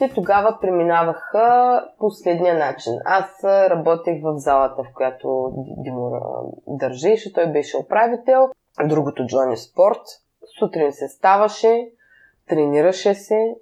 работите тогава преминаваха последния начин. Аз работех в залата, в която Димур държеше, той беше управител. Другото Джони Спорт. Сутрин се ставаше, тренираше се,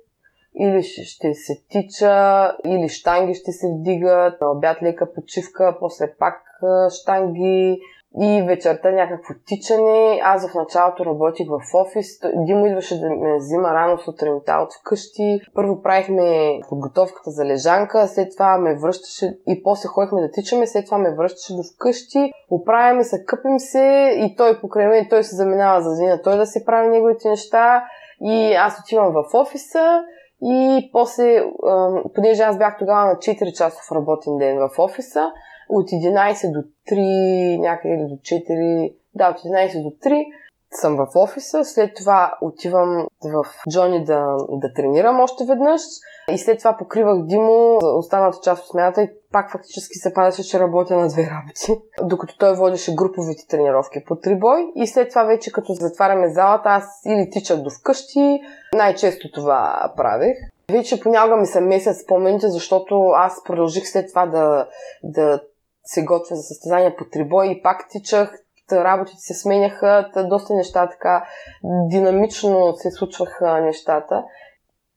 или ще се тича, или штанги ще се вдигат, на обяд лека почивка, после пак штанги, и вечерта някакво тичане. Аз в началото работих в офис. Димо идваше да ме взима рано сутринта от вкъщи. Първо правихме подготовката за лежанка, след това ме връщаше и после ходихме да тичаме, след това ме връщаше до вкъщи. Оправяме се, къпим се и той покрай мен, той се заминава за деня, той да си прави неговите неща и аз отивам в офиса и после, понеже аз бях тогава на 4 часов работен ден в офиса, от 11 до 3, някъде до 4, да, от 11 до 3 съм в офиса, след това отивам в Джони да, да тренирам още веднъж. И след това покривах Димо за останалата част от смяната и пак фактически се падаше, че работя на две работи. Докато той водеше груповите тренировки по трибой. И след това вече като затваряме залата, аз или тичах до вкъщи, най-често това правих. Вече понякога ми се месят спомените, защото аз продължих след това да, да се готвя за състезания по трибой и пак тичах, работите се сменяха, доста неща така динамично се случваха нещата.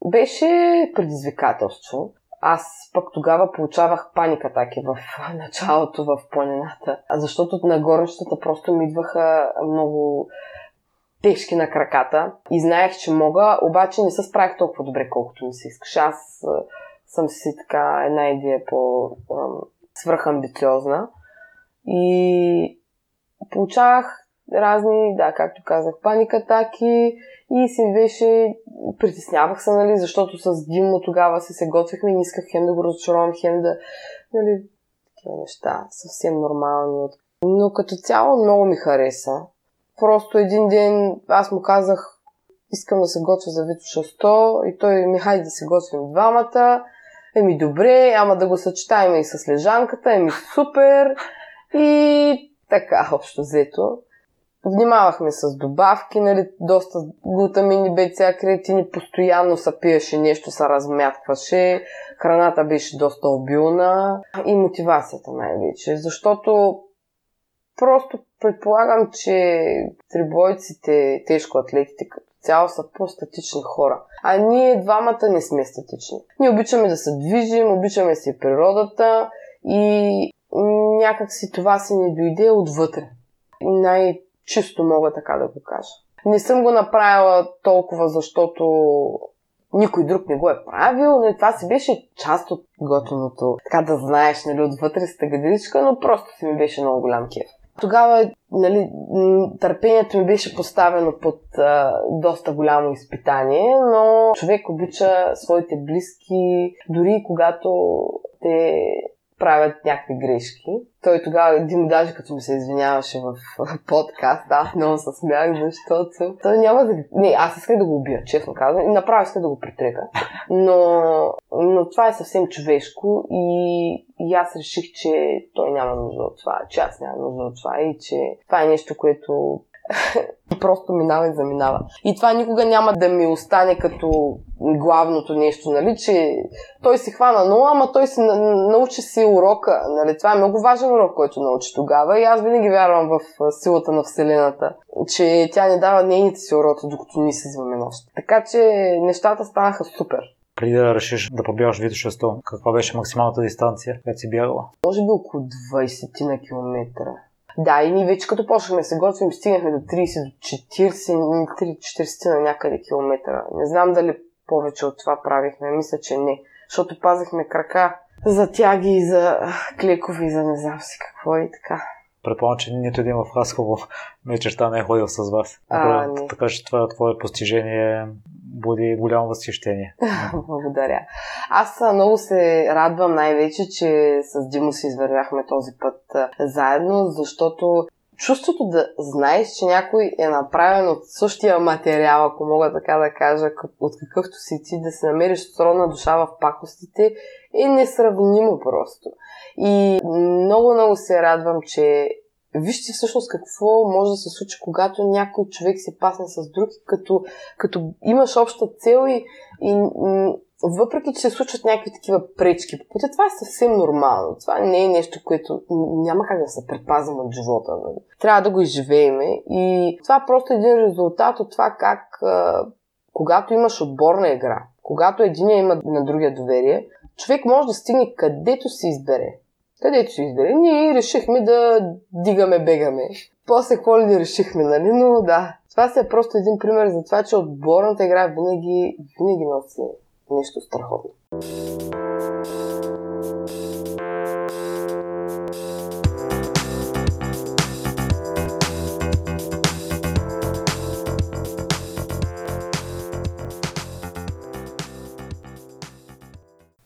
Беше предизвикателство. Аз пък тогава получавах паника атаки в началото в планината, защото на горнищата просто ми идваха много тежки на краката и знаех, че мога, обаче не се справих толкова добре, колкото ми се искаше. Аз съм си така една идея по свръхамбициозна. И получавах разни, да, както казах, паникатаки и си беше, притеснявах се, нали, защото с Димо тогава се се готвихме и не исках хем да го разочаровам, хем да, нали, такива неща, съвсем нормални. Но като цяло много ми хареса. Просто един ден аз му казах, искам да се готвя за Вито 100 и той ми хайде да се готвим двамата. Еми добре, ама да го съчетаем и с лежанката, еми супер. И така, общо взето. Внимавахме с добавки, нали, доста глутамини, беца, креатини, постоянно се пиеше нещо, се размяткваше, храната беше доста обилна и мотивацията най-вече, защото просто предполагам, че трибойците, тежко атлетите като цяло са по-статични хора. А ние двамата не сме статични. Ние обичаме да се движим, обичаме си природата и някак си това си ни дойде отвътре. Най-чисто мога така да го кажа. Не съм го направила толкова, защото никой друг не го е правил, но това си беше част от готиното. Така да знаеш, нали, отвътре с но просто си ми беше много голям кеф. Тогава нали, търпението ми беше поставено под а, доста голямо изпитание, но човек обича своите близки, дори когато те правят някакви грешки. Той тогава, Димо даже като ми се извиняваше в подкаст, да, много се смях, защото той няма да... Не, аз исках да го убия, честно казвам, и направо исках да го притрека. Но, но това е съвсем човешко и, и аз реших, че той няма нужда от това, че аз нямам нужда от това и че това е нещо, което просто минава и заминава. И това никога няма да ми остане като главното нещо, нали, че той си хвана нула, ама той си научи си урока. Нали, това е много важен урок, който научи тогава и аз винаги вярвам в силата на Вселената, че тя не дава нейните си уроци, докато ние си взимаме нощ. Така че нещата станаха супер преди да решиш да побягаш Вито 600, каква беше максималната дистанция, която си бягала? Може би около 20 на километра. Да, и ние вече като почнахме се готвим, стигнахме до 30, до 40, 40 на някъде километра. Не знам дали повече от това правихме. Мисля, че не. Защото пазихме крака за тяги, за клекови, за не знам си какво и така. Предполагам, че нито един в Хасково вечерта не е ходил с вас. А, не. Така че това твое постижение буди голямо възхищение. Благодаря. Аз много се радвам най-вече, че с Димо си извървяхме този път заедно, защото чувството да знаеш, че някой е направен от същия материал, ако мога така да кажа, от какъвто си ти, да се намериш сродна душа в пакостите, е несравнимо просто. И много-много се радвам, че вижте всъщност какво може да се случи, когато някой човек се пасне с друг, като, като имаш обща цел и, и въпреки, че се случват някакви такива пречки по пътя, това е съвсем нормално. Това не е нещо, което няма как да се предпазим от живота. Нали? Трябва да го изживеем и това е просто един резултат от това как когато имаш отборна игра, когато един има на другия доверие, човек може да стигне където си избере. Където си избере. Ние решихме да дигаме, бегаме. После какво ли решихме, нали? Но да. Това си е просто един пример за това, че отборната игра винаги, винаги носи нещо страхотно.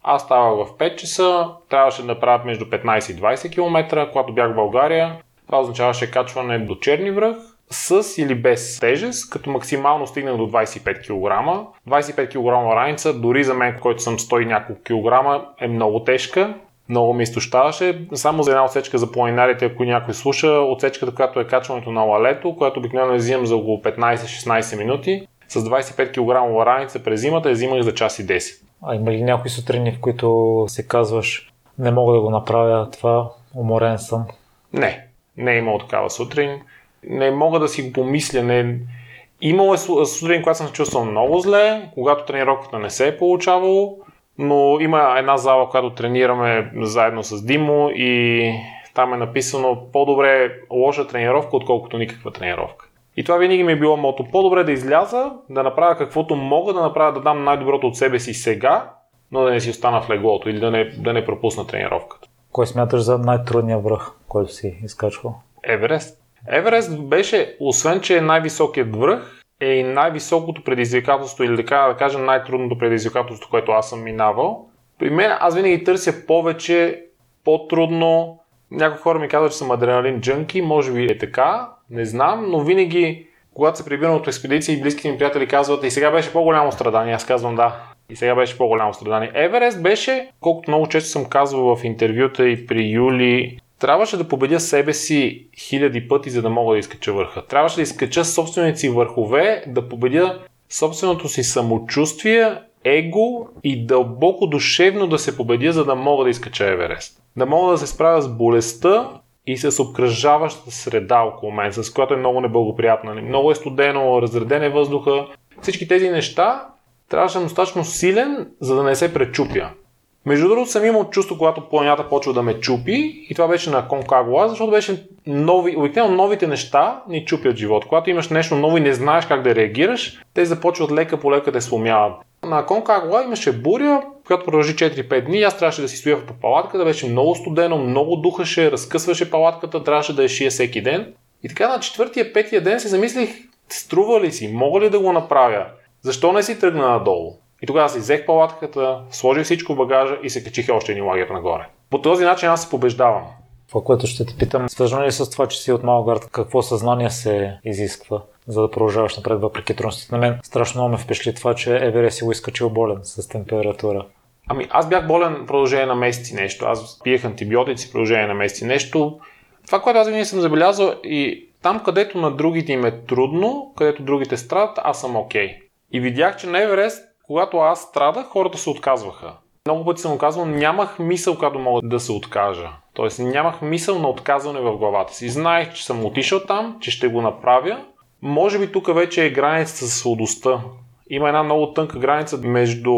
Аз ставах в 5 часа, трябваше да направя между 15 и 20 км, когато бях в България. Това означаваше качване до Черни връх, с или без тежест, като максимално стигнах до 25 кг. 25 кг раница, дори за мен, който съм 100 и няколко килограма, е много тежка. Много ми изтощаваше. Само за една отсечка за планинарите, ако някой слуша, отсечката, която е качването на лалето, която обикновено взимам за около 15-16 минути, с 25 кг раница през зимата я взимах за час и 10. А има ли някои сутрини, в които се казваш, не мога да го направя това, уморен съм? Не, не е имало такава сутрин. Не мога да си го помисля. Не... Имало е сутрин, когато съм се чувствал много зле, когато тренировката не се е получавало, но има една зала, която тренираме заедно с Димо и там е написано по-добре лоша тренировка, отколкото никаква тренировка. И това винаги ми е било мото. По-добре да изляза, да направя каквото мога да направя, да дам най-доброто от себе си сега, но да не си остана в леглото или да не, да не пропусна тренировката. Кой смяташ за най-трудния връх, който си изкачвал? Еверест. Еверест беше, освен че е най-високият връх, е и най-високото предизвикателство или така да кажем най-трудното предизвикателство, което аз съм минавал. При мен аз винаги търся повече, по-трудно. Някои хора ми казват, че съм адреналин джънки, може би е така, не знам, но винаги, когато се прибирам от експедиция и близките ми приятели казват, и сега беше по-голямо страдание, аз казвам да. И сега беше по-голямо страдание. Еверест беше, колкото много често съм казвал в интервюта и при Юли, трябваше да победя себе си хиляди пъти, за да мога да изкача върха. Трябваше да изкача собствените си върхове, да победя собственото си самочувствие, его и дълбоко душевно да се победя, за да мога да изкача Еверест. Да мога да се справя с болестта и с обкръжаващата среда около мен, с която е много неблагоприятна. Много е студено, разреден е въздуха. Всички тези неща трябваше да съм достатъчно силен, за да не се пречупя. Между другото съм имал чувство, когато планята почва да ме чупи и това беше на Конкагуа, защото беше нови, обикновено новите неща ни чупят живот. Когато имаш нещо ново и не знаеш как да реагираш, те започват лека по лека да сломяват. На Конкагуа имаше буря, която продължи 4-5 дни. Аз трябваше да си стоя по палатката, беше много студено, много духаше, разкъсваше палатката, трябваше да я шия всеки ден. И така на четвъртия, петия ден се замислих, струва ли си, мога ли да го направя? Защо не си тръгна надолу? И тогава си взех палатката, сложих всичко в багажа и се качих още един лагер нагоре. По този начин аз се побеждавам. Това, което ще те питам, свързано ли с това, че си от Малгард, какво съзнание се изисква, за да продължаваш напред въпреки трудностите? На мен страшно много ме впечатли това, че Евере си го изкачил болен с температура. Ами аз бях болен в продължение на месеци нещо. Аз пиех антибиотици в продължение на месеци нещо. Това, което аз винаги съм забелязал и там, където на другите им е трудно, където другите страдат, аз съм окей. Okay. И видях, че на Еверест когато аз страдах, хората се отказваха. Много пъти съм казвал, нямах мисъл, когато мога да се откажа. Тоест нямах мисъл на отказване в главата си. Знаех, че съм отишъл там, че ще го направя. Може би тук вече е границата с сладостта. Има една много тънка граница между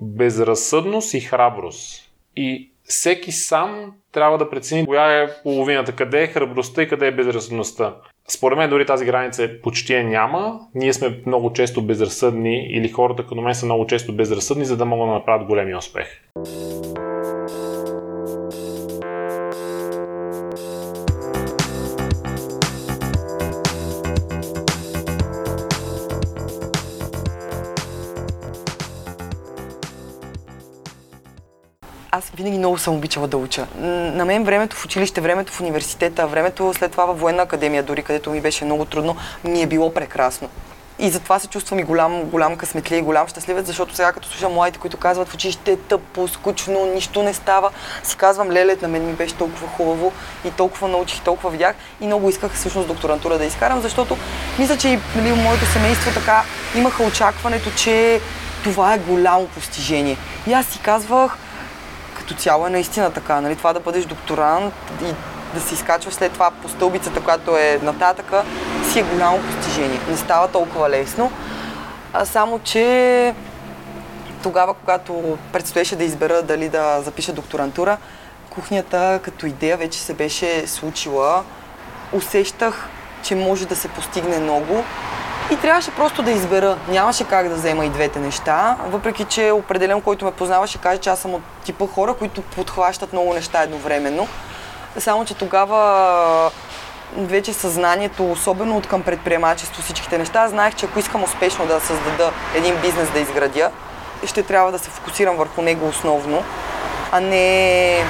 безразсъдност и храброст. И всеки сам трябва да прецени коя е половината, къде е храбростта и къде е безразсъдността. Според мен дори тази граница почти я няма. Ние сме много често безразсъдни или хората като мен са много често безразсъдни, за да могат да направят големи успех. Аз винаги много съм обичала да уча. На мен времето в училище, времето в университета, времето след това във военна академия, дори където ми беше много трудно, ми е било прекрасно. И затова се чувствам и голям, голям късметли и голям щастливец, защото сега като слушам младите, които казват в училище е тъпо, скучно, нищо не става, си казвам, леле, на мен ми беше толкова хубаво и толкова научих, толкова видях и много исках всъщност докторантура да изкарам, защото мисля, че и нали, моето семейство така имаха очакването, че това е голямо постижение. И аз си казвах, като цяло е наистина така, нали? това да бъдеш докторант и да се изкачваш след това по стълбицата, която е нататъка, си е голямо постижение. Не става толкова лесно. А само, че тогава, когато предстоеше да избера дали да запиша докторантура, кухнята като идея вече се беше случила. Усещах, че може да се постигне много и трябваше просто да избера. Нямаше как да взема и двете неща, въпреки че определен, който ме познаваше, каже, че аз съм от типа хора, които подхващат много неща едновременно. Само, че тогава вече съзнанието, особено от към предприемачество, всичките неща, знаех, че ако искам успешно да създада един бизнес да изградя, ще трябва да се фокусирам върху него основно, а не,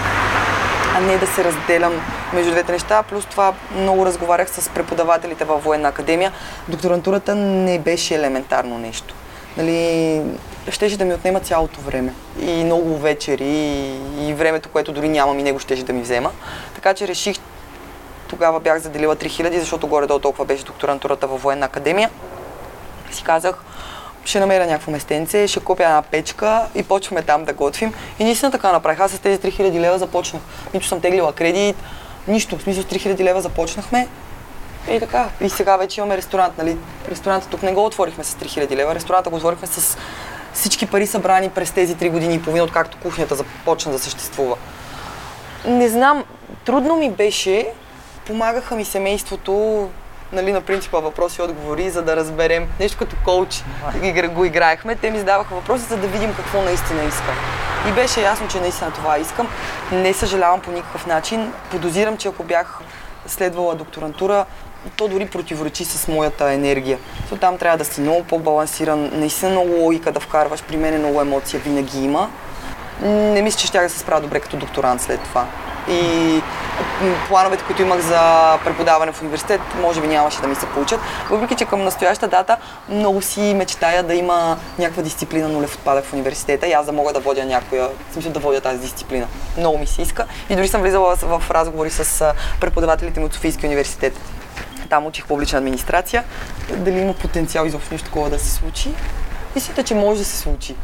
а не да се разделям между двете неща. Плюс това много разговарях с преподавателите във военна академия. Докторантурата не беше елементарно нещо. Нали, щеше да ми отнема цялото време. И много вечери, и, и времето, което дори нямам и него щеше да ми взема. Така че реших, тогава бях заделила 3000, защото горе-долу толкова беше докторантурата във военна академия. Си казах, ще намеря някакво местенце, ще купя една печка и почваме там да готвим. И наистина така направих. Аз с тези 3000 лева започнах. Нито съм теглила кредит, нищо. В смисъл с 3000 лева започнахме. И така. И сега вече имаме ресторант. Нали? Ресторанта тук не го отворихме с 3000 лева. Ресторанта го отворихме с всички пари събрани през тези 3 години и половина, откакто кухнята започна да съществува. Не знам, трудно ми беше. Помагаха ми семейството, нали, на принципа въпроси и отговори, за да разберем нещо като коуч. Го играехме. Те ми задаваха въпроси, за да видим какво наистина искам. И беше ясно, че наистина това искам. Не съжалявам по никакъв начин. Подозирам, че ако бях следвала докторантура, то дори противоречи с моята енергия. То там трябва да си много по-балансиран, наистина много логика да вкарваш. При мен много емоция винаги има. Не мисля, че ще да се справя добре като докторант след това. И плановете, които имах за преподаване в университет, може би нямаше да ми се получат. Въпреки, че към настояща дата много си мечтая да има някаква дисциплина нулев отпадък в университета и аз да мога да водя някоя, в смисъл да водя тази дисциплина. Много ми се иска. И дори съм влизала в разговори с преподавателите ми от Софийския университет. Там учих публична администрация. Дали има потенциал изобщо нещо такова да се случи? Мисля, че може да се случи.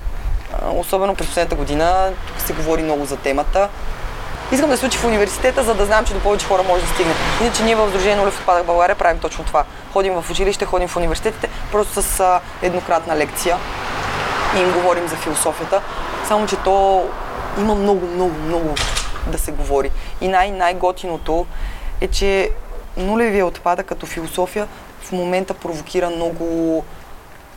Особено през последната година, тук се говори много за темата. Искам да се случи в университета, за да знам, че до повече хора може да стигне. Иначе ние в Сдружение Нулев отпадък България правим точно това. Ходим в училище, ходим в университетите, просто с а, еднократна лекция и им говорим за философията. Само, че то има много, много, много да се говори. И най- най-готиното е, че нулевия отпадък като философия в момента провокира много,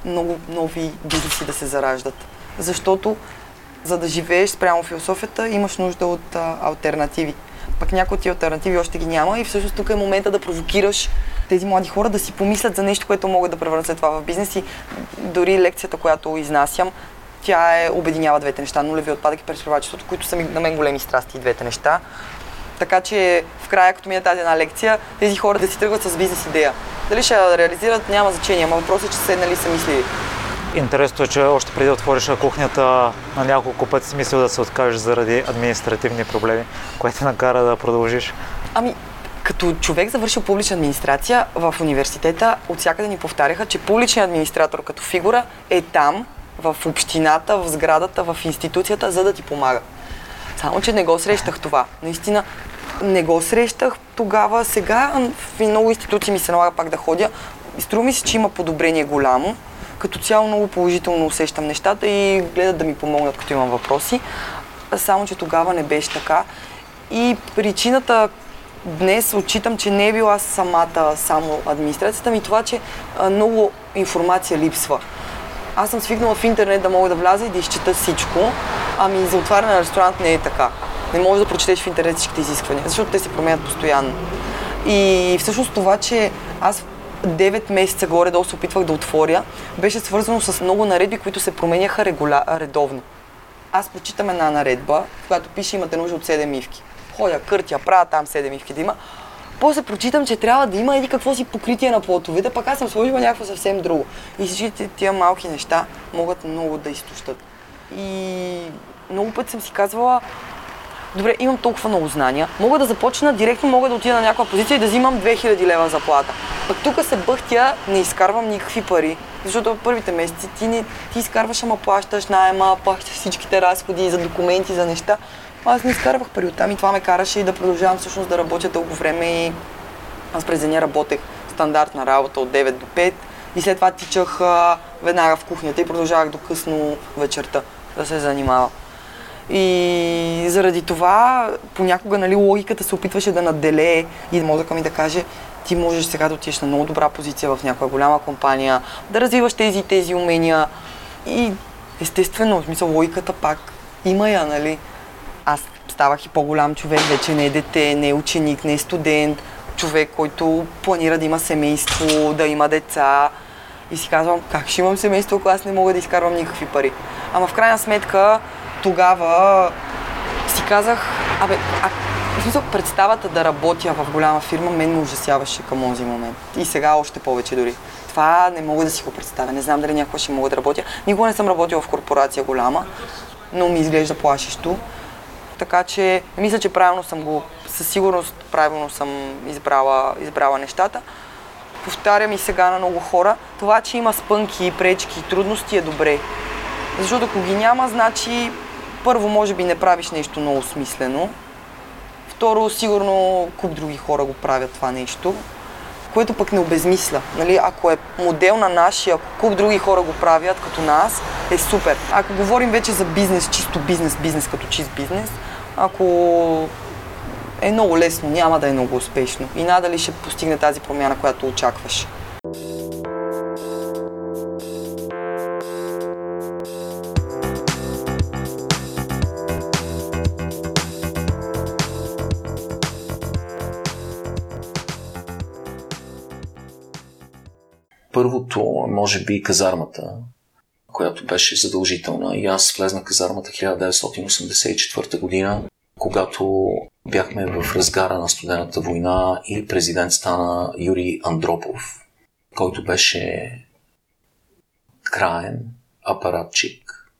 много нови бизнеси да се зараждат. Защото за да живееш спрямо философията, имаш нужда от а, альтернативи. Пък някои от тези альтернативи още ги няма и всъщност тук е момента да провокираш тези млади хора да си помислят за нещо, което могат да превърнат това в бизнес и дори лекцията, която изнасям, тя е, обединява двете неща, нулеви отпадък и предприемачеството, които са ми, на мен големи страсти и двете неща. Така че в края, като мине тази една лекция, тези хора да си тръгват с бизнес идея. Дали ще я реализират, няма значение, но въпросът е, че седнали са мислили. Интересното е, че още преди да отвориш кухнята на няколко пъти си мислил да се откажеш заради административни проблеми, което накара да продължиш. Ами, като човек завършил публична администрация в университета, от всякъде ни повтаряха, че публичният администратор като фигура е там, в общината, в сградата, в институцията, за да ти помага. Само, че не го срещах това. Наистина, не го срещах тогава. Сега в много институции ми се налага пак да ходя. Струва ми се, че има подобрение голямо като цяло много положително усещам нещата и гледат да ми помогнат, като имам въпроси. Само, че тогава не беше така. И причината днес отчитам, че не е била самата само администрацията ми, това, че много информация липсва. Аз съм свикнала в интернет да мога да вляза и да изчета всичко, ами за отваряне на ресторант не е така. Не можеш да прочетеш в интернет всичките изисквания, защото те се променят постоянно. И всъщност това, че аз 9 месеца горе-долу се опитвах да отворя, беше свързано с много наредби, които се променяха регуля... редовно. Аз почитам една наредба, която пише имате нужда от 7 мивки. Ходя, къртя, правя там 7 мивки да има. После прочитам, че трябва да има еди какво си покритие на плотовете, пък аз съм сложила някакво съвсем друго. И всичките тия малки неща могат много да изтощат. И много пъти съм си казвала, добре, имам толкова много знания, мога да започна директно, мога да отида на някаква позиция и да взимам 2000 лева заплата. Пък тук се бъхтя, не изкарвам никакви пари. Защото в първите месеци ти, не, ти изкарваш, ама плащаш найема, плащаш всичките разходи за документи, за неща. Аз не изкарвах пари оттам и това ме караше и да продължавам всъщност да работя дълго време и аз през деня работех стандартна работа от 9 до 5 и след това тичах веднага в кухнята и продължавах до късно вечерта да се занимава. И заради това понякога нали, логиката се опитваше да наделее и мозъка ми да каже ти можеш сега да отидеш на много добра позиция в някоя голяма компания, да развиваш тези и тези умения. И естествено, в смисъл логиката пак има я, нали? Аз ставах и по-голям човек, вече не е дете, не е ученик, не е студент, човек, който планира да има семейство, да има деца. И си казвам, как ще имам семейство, ако аз не мога да изкарвам никакви пари. Ама в крайна сметка, тогава си казах, абе, а, в смисъл, представата да работя в голяма фирма мен ме ужасяваше към този момент. И сега още повече дори. Това не мога да си го представя. Не знам дали някога ще мога да работя. Никога не съм работила в корпорация голяма, но ми изглежда плашещо. Така че мисля, че правилно съм го, със сигурност правилно съм избрала, избрала нещата. Повтарям и сега на много хора, това, че има спънки, пречки, трудности е добре. Защото ако ги няма, значи първо може би не правиш нещо много смислено. Второ, сигурно куп други хора го правят това нещо, което пък не обезмисля. Нали? Ако е модел на нашия, ако куп други хора го правят като нас, е супер. Ако говорим вече за бизнес, чисто бизнес, бизнес като чист бизнес, ако е много лесно, няма да е много успешно и надали ще постигне тази промяна, която очакваш. Първото, може би, казармата, която беше задължителна. И аз влезнах казармата 1984 година, когато бяхме в разгара на студената война и президент стана Юрий Андропов, който беше краен апаратчик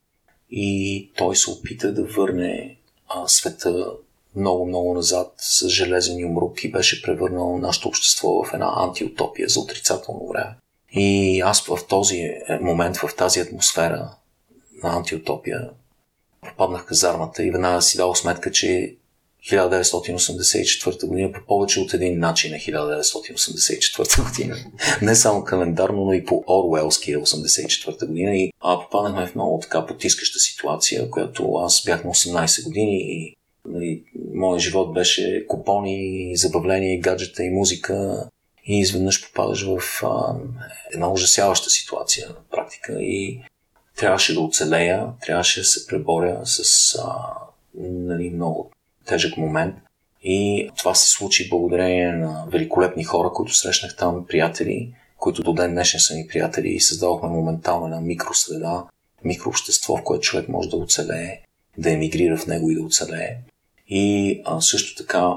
и той се опита да върне а, света много-много назад с железен юмрук и беше превърнал нашето общество в една антиутопия за отрицателно време. И аз в този момент, в тази атмосфера на антиутопия, попаднах в казармата и веднага си дал сметка, че 1984 година по повече от един начин е 1984 година. Не само календарно, но и по Орвелски е 84 година. И а, попаднахме в много така потискаща ситуация, която аз бях на 18 години и нали, моят живот беше купони, забавления, гаджета и музика и изведнъж попадаш в а, една ужасяваща ситуация на практика и трябваше да оцелея, трябваше да се преборя с а, нали, много тежък момент. И това се случи благодарение на великолепни хора, които срещнах там, приятели, които до ден днешен са ми приятели и създадохме моментално една микросреда, микрообщество, в което човек може да оцелее, да емигрира в него и да оцелее. И а, също така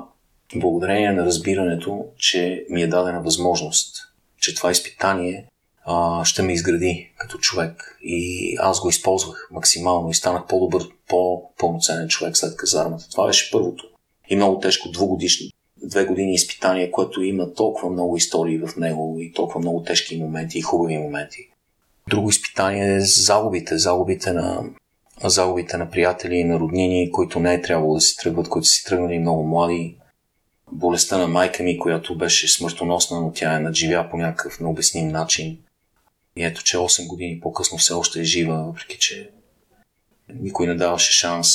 благодарение на разбирането, че ми е дадена възможност, че това изпитание а, ще ме изгради като човек. И аз го използвах максимално и станах по-добър, по-пълноценен човек след казармата. Това беше първото. И много тежко двугодишно, две години изпитание, което има толкова много истории в него и толкова много тежки моменти и хубави моменти. Друго изпитание е загубите, загубите на, загубите на приятели и на роднини, които не е трябвало да си тръгват, които си тръгнали много млади, болестта на майка ми, която беше смъртоносна, но тя е надживя по някакъв необясним начин. И ето, че 8 години по-късно все още е жива, въпреки че никой не даваше шанс.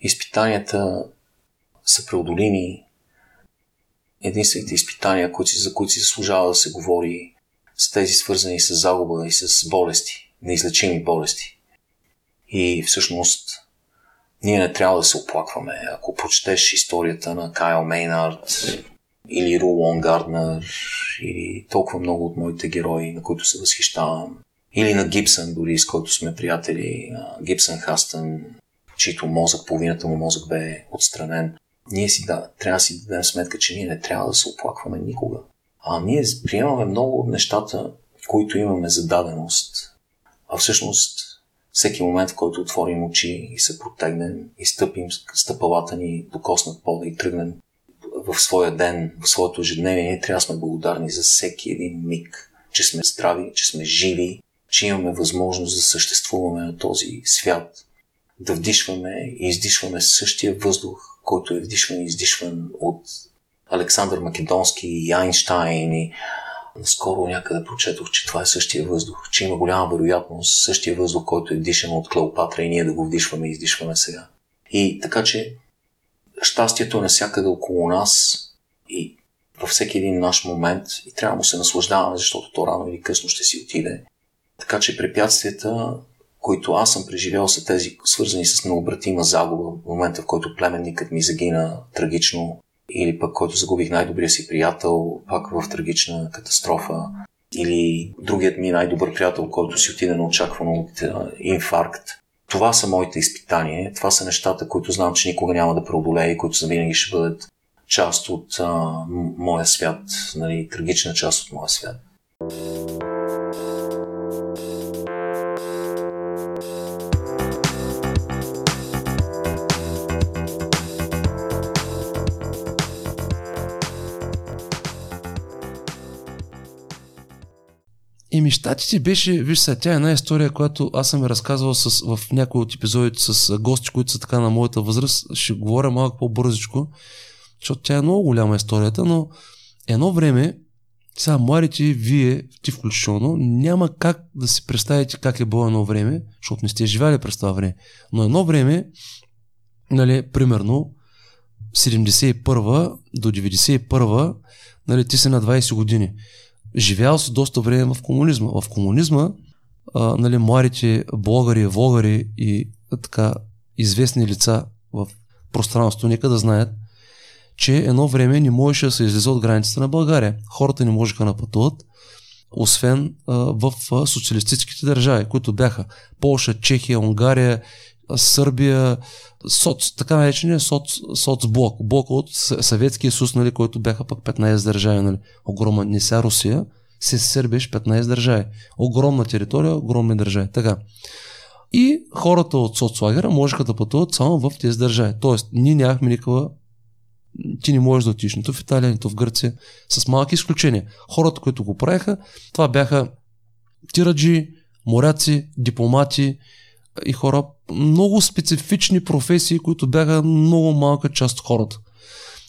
Изпитанията са преодолими. Единствените изпитания, за които си заслужава да се говори, са тези свързани с загуба и с болести, неизлечими болести. И всъщност ние не трябва да се оплакваме. Ако прочетеш историята на Кайл Мейнард или Ру Лонгарднер или толкова много от моите герои, на които се възхищавам, или на Гибсън, дори с който сме приятели, Гибсън Хастън, чийто мозък, половината му мозък бе отстранен. Ние си да, трябва да си дадем сметка, че ние не трябва да се оплакваме никога. А ние приемаме много от нещата, които имаме за даденост. А всъщност всеки момент, в който отворим очи и се протегнем и стъпим стъпалата ни, докоснат пода и тръгнем в своя ден, в своето ежедневие, ние трябва да сме благодарни за всеки един миг, че сме здрави, че сме живи, че имаме възможност да съществуваме на този свят, да вдишваме и издишваме същия въздух, който е вдишван и издишван от Александър Македонски и Айнштайн и скоро някъде прочетох, че това е същия въздух, че има голяма вероятност същия въздух, който е вдишан от Клеопатра и ние да го вдишваме и издишваме сега. И така че щастието е навсякъде около нас и във всеки един наш момент и трябва да се наслаждаваме, защото то рано или късно ще си отиде. Така че препятствията, които аз съм преживял, са тези свързани с необратима загуба в момента, в който племенникът ми загина трагично или пък който загубих най-добрия си приятел, пак в трагична катастрофа, или другият ми най-добър приятел, който си отиде на очаквано от инфаркт. Това са моите изпитания, това са нещата, които знам, че никога няма да преодолея и които завинаги ще бъдат част от а, моя свят, нали, трагична част от моя свят. Еми, щатите беше, виж сега, тя е една история, която аз съм я разказвал с, в някои от епизодите с гости, които са така на моята възраст. Ще говоря малко по-бързичко, защото тя е много голяма историята, но едно време, сега младите, вие, ти включително, няма как да си представите как е било едно време, защото не сте живяли през това време. Но едно време, нали, примерно, 71 до 91 нали, ти си на 20 години живял си доста време в комунизма. В комунизма, а, нали, младите блогъри, влогари и така известни лица в пространството, нека да знаят, че едно време не можеше да се излезе от границата на България. Хората не можеха да пътуват, освен а, в социалистическите държави, които бяха Полша, Чехия, Унгария, Сърбия, соц, така наречения соц, соцблок, блок от Съветския съюз, нали, който бяха пък 15 държави, нали, огромна, не ся Русия, се Сърбия 15 държави. Огромна територия, огромни държави. Така. И хората от соцлагера можеха да пътуват само в тези държави. Тоест, ние нямахме никаква ти не можеш да отидеш нито в Италия, нито в Гърция, с малки изключения. Хората, които го правиха, това бяха тираджи, моряци, дипломати и хора, много специфични професии, които бяха много малка част от хората.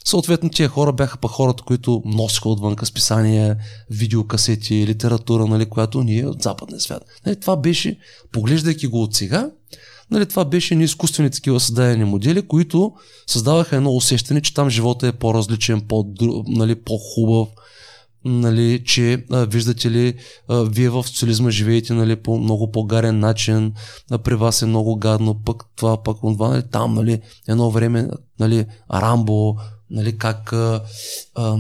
Съответно, тия хора бяха па хората, които носиха отвънка списания, видеокасети, литература, нали, която ние от западния свят. Нали, това беше, поглеждайки го от сега, нали, това беше ни изкуствени такива създадени модели, които създаваха едно усещане, че там живота е по-различен, по, нали, по-хубав, нали, че а, виждате ли, а, вие в социализма живеете нали, по много по-гарен начин, а, при вас е много гадно, пък това, пък това, нали, там, нали, едно време, нали, Рамбо, нали, как а, а,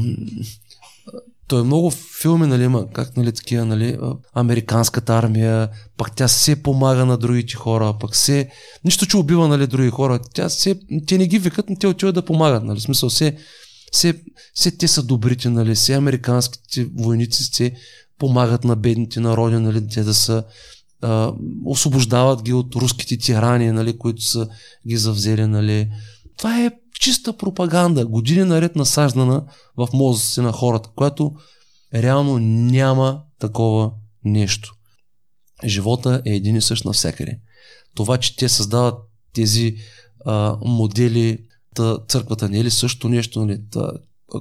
той е много филми, нали, има как, нали, такива, нали, американската армия, пък тя се помага на другите хора, пък се, нищо, че убива, нали, други хора, тя се, те не ги викат, но те отиват да помагат, нали, смисъл, се, все, все те са добрите, нали, все американските войници се помагат на бедните народи, нали, те да са а, освобождават ги от руските тирани, нали, които са ги завзели, нали. Това е чиста пропаганда, години наред насаждана в мозъците на хората, която реално няма такова нещо. Живота е един и същ навсякъде. Това, че те създават тези а, модели Та, църквата не е ли също нещо? Нали? Та,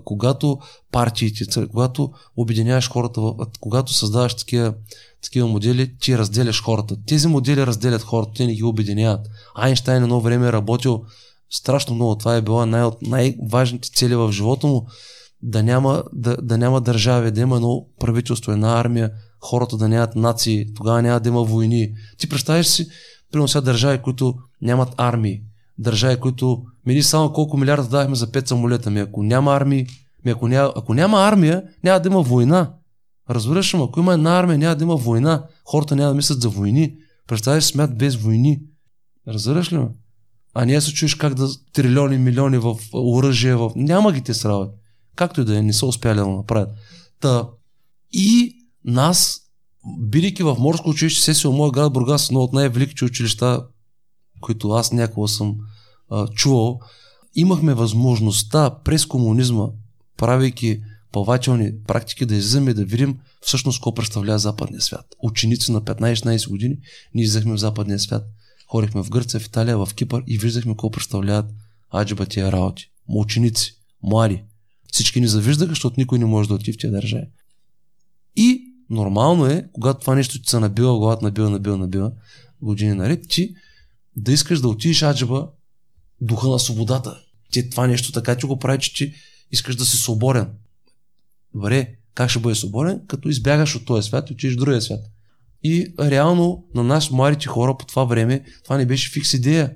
когато партиите, когато обединяваш хората, когато създаваш такива, такива модели, ти разделяш хората. Тези модели разделят хората, те не ги обединяват. Айнштайн едно време е работил страшно много. Това е била най- от най-важните цели в живота му. Да няма, да, да няма държави, да има едно правителство, една армия, хората да нямат нации, тогава няма да има войни. Ти представяш си, примерно сега държави, които нямат армии, държави, които Мини само колко милиарда давахме за пет самолета. Ми ако няма армии, ми ако, няма, ако няма армия, няма да има война. Разбираш ли, ако има една армия, няма да има война. Хората няма да мислят за войни. Представяш смят без войни. Разбираш ли ме? А ние се чуеш как да трилиони, милиони в оръжие, в... няма ги те срават. Както и да е, не са успяли да направят. Та, и нас, бидейки в морско училище, сесия моя град Бургас, едно от най-великите училища, които аз някога съм а, чувал. имахме възможността през комунизма, правейки плавателни практики, да излизаме да видим всъщност какво представлява западния свят. Ученици на 15-16 години ние излизахме в западния свят. Ходихме в Гърция, в Италия, в Кипър и виждахме какво представляват аджиба тия работи. Ученици, млади. Всички ни завиждаха, защото никой не може да отиде в тия държави. И нормално е, когато това нещо ти се набива главата, набива, набива, набива, години наред, ти да искаш да отидеш аджаба духа на свободата. Ти това нещо така ти го прави, че ти искаш да си свободен. Добре, как ще бъде свободен? Като избягаш от този свят и отидеш в другия свят. И реално на нас, младите хора по това време, това не беше фикс идея.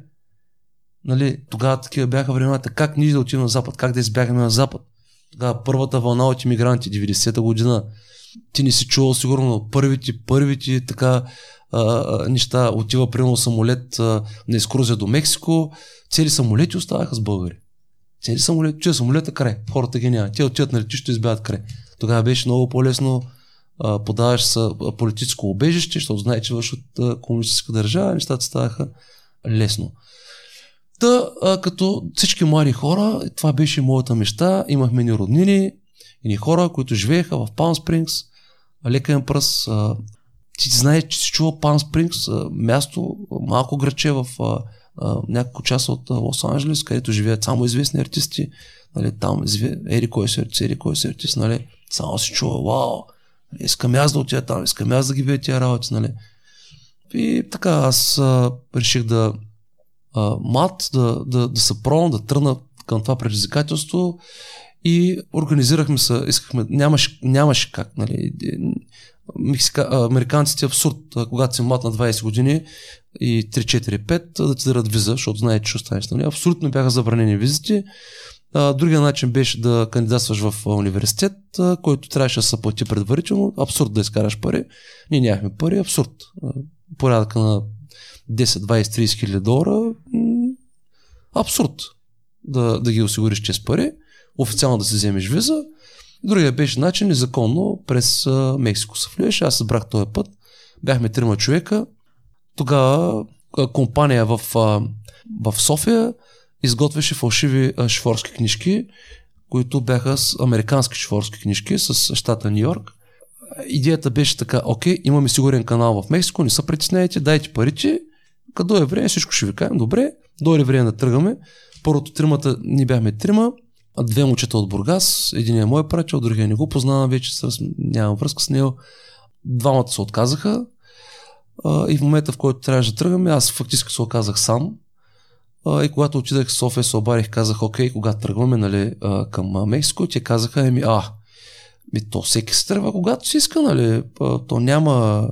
Нали, тогава такива бяха времената. Как ние да отидем на Запад? Как да избягаме на Запад? Тогава първата вълна от иммигранти, 90-та година. Ти не си чувал сигурно първите, първите така а, неща. Отива примерно самолет а, на екскурзия до Мексико. Цели самолети оставаха с българи. Цели самолети, че самолета край. Хората ги няма. Те отиват на летището и избягат край. Тогава беше много по-лесно подаваш са политическо убежище, защото знае, че вършат комунистическа държава, нещата ставаха лесно. Та, а, като всички млади хора, това беше моята мечта, имахме ни роднини и ни хора, които живееха в Палм Спрингс, лекен пръс. А, ти знаеш, че си чува Палм Спрингс, място, малко граче в няколко часа от Лос-Анджелес, където живеят само известни артисти. Нали, там ери кой си артист, ери кой си артист, нали, само си чува, вау, искам аз да отида там, искам аз да ги видя тия работи, нали. И така, аз а, реших да а, мат, да, да, да се пробвам, да тръгна към това предизвикателство и организирахме се, искахме, нямаше, нямаше как, нали, Мексика, американците абсурд, когато си млад на 20 години и 3-4-5 да ти дадат виза, защото знаете, че останеш. Нали? Абсолютно бяха забранени визите. А, другия начин беше да кандидатстваш в университет, а, който трябваше да се плати предварително. Абсурд да изкараш пари. Ние нямахме пари, абсурд. Порядъка на 10, 20, 30 хиляди долара. Абсурд да, да ги осигуриш чрез пари. Официално да си вземеш виза. Другия беше начин незаконно през Мексико се влияш. Аз събрах този път. Бяхме трима човека. Тогава компания в, в София изготвяше фалшиви шифорски книжки, които бяха с американски шифорски книжки с щата Нью Йорк. Идеята беше така, окей, имаме сигурен канал в Мексико, не се притесняйте, дайте парите, като е време всичко ще ви кажем, добре, дойде време да тръгваме. Първото тримата, ние бяхме трима, две момчета от Бургас, един е мой приятел, другия не го познавам вече, с, нямам връзка с него. Двамата се отказаха а, и в момента, в който трябваше да тръгваме, аз фактически се оказах сам. А, и когато отидах в София, се обарих, казах, окей, когато тръгваме нали, а, към Мексико, те казаха, еми, а, ми то всеки се тръгва, когато си иска, нали, а, то няма,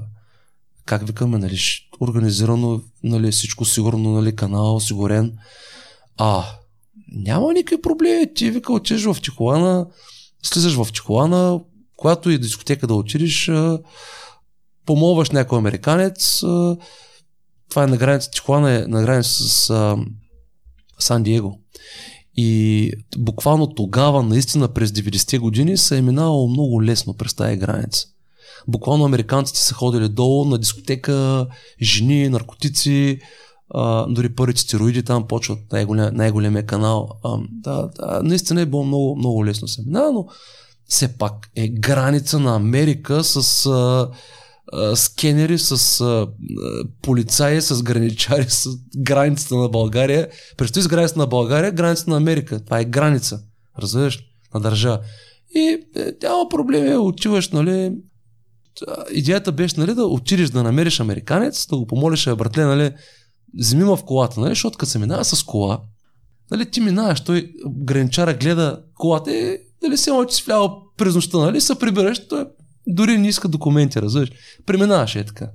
как викаме, нали, организирано, нали, всичко сигурно, нали, канал, осигурен. А, няма никакви проблеми. Ти вика, отидеш в Тихуана, слизаш в Тихуана, когато и дискотека да отидеш, помолваш някой американец, това е на граница, Тихуана е на граница с Сан Диего. И буквално тогава, наистина през 90-те години, се е минало много лесно през тази граница. Буквално американците са ходили долу на дискотека, жени, наркотици, дори първите стероиди там почват най-голем, най-големия канал. А, да, да, наистина е било много, много лесно се минава, но все пак е граница на Америка с а, а, скенери, с а, полицаи, с граничари, с границата на България. Представи с границата на България, границата на Америка. Това е граница. Разбираш? На държава. И е, няма проблеми, отиваш, нали, идеята беше нали, да отидеш да намериш американец, да го помолиш, братле, нали, вземи в колата, нали? защото като се минава с кола, нали, ти минаваш, той граничара гледа колата и дали се че си влява през нощта, нали, се прибираш, той дори не иска документи, разбираш. Преминаваш е така.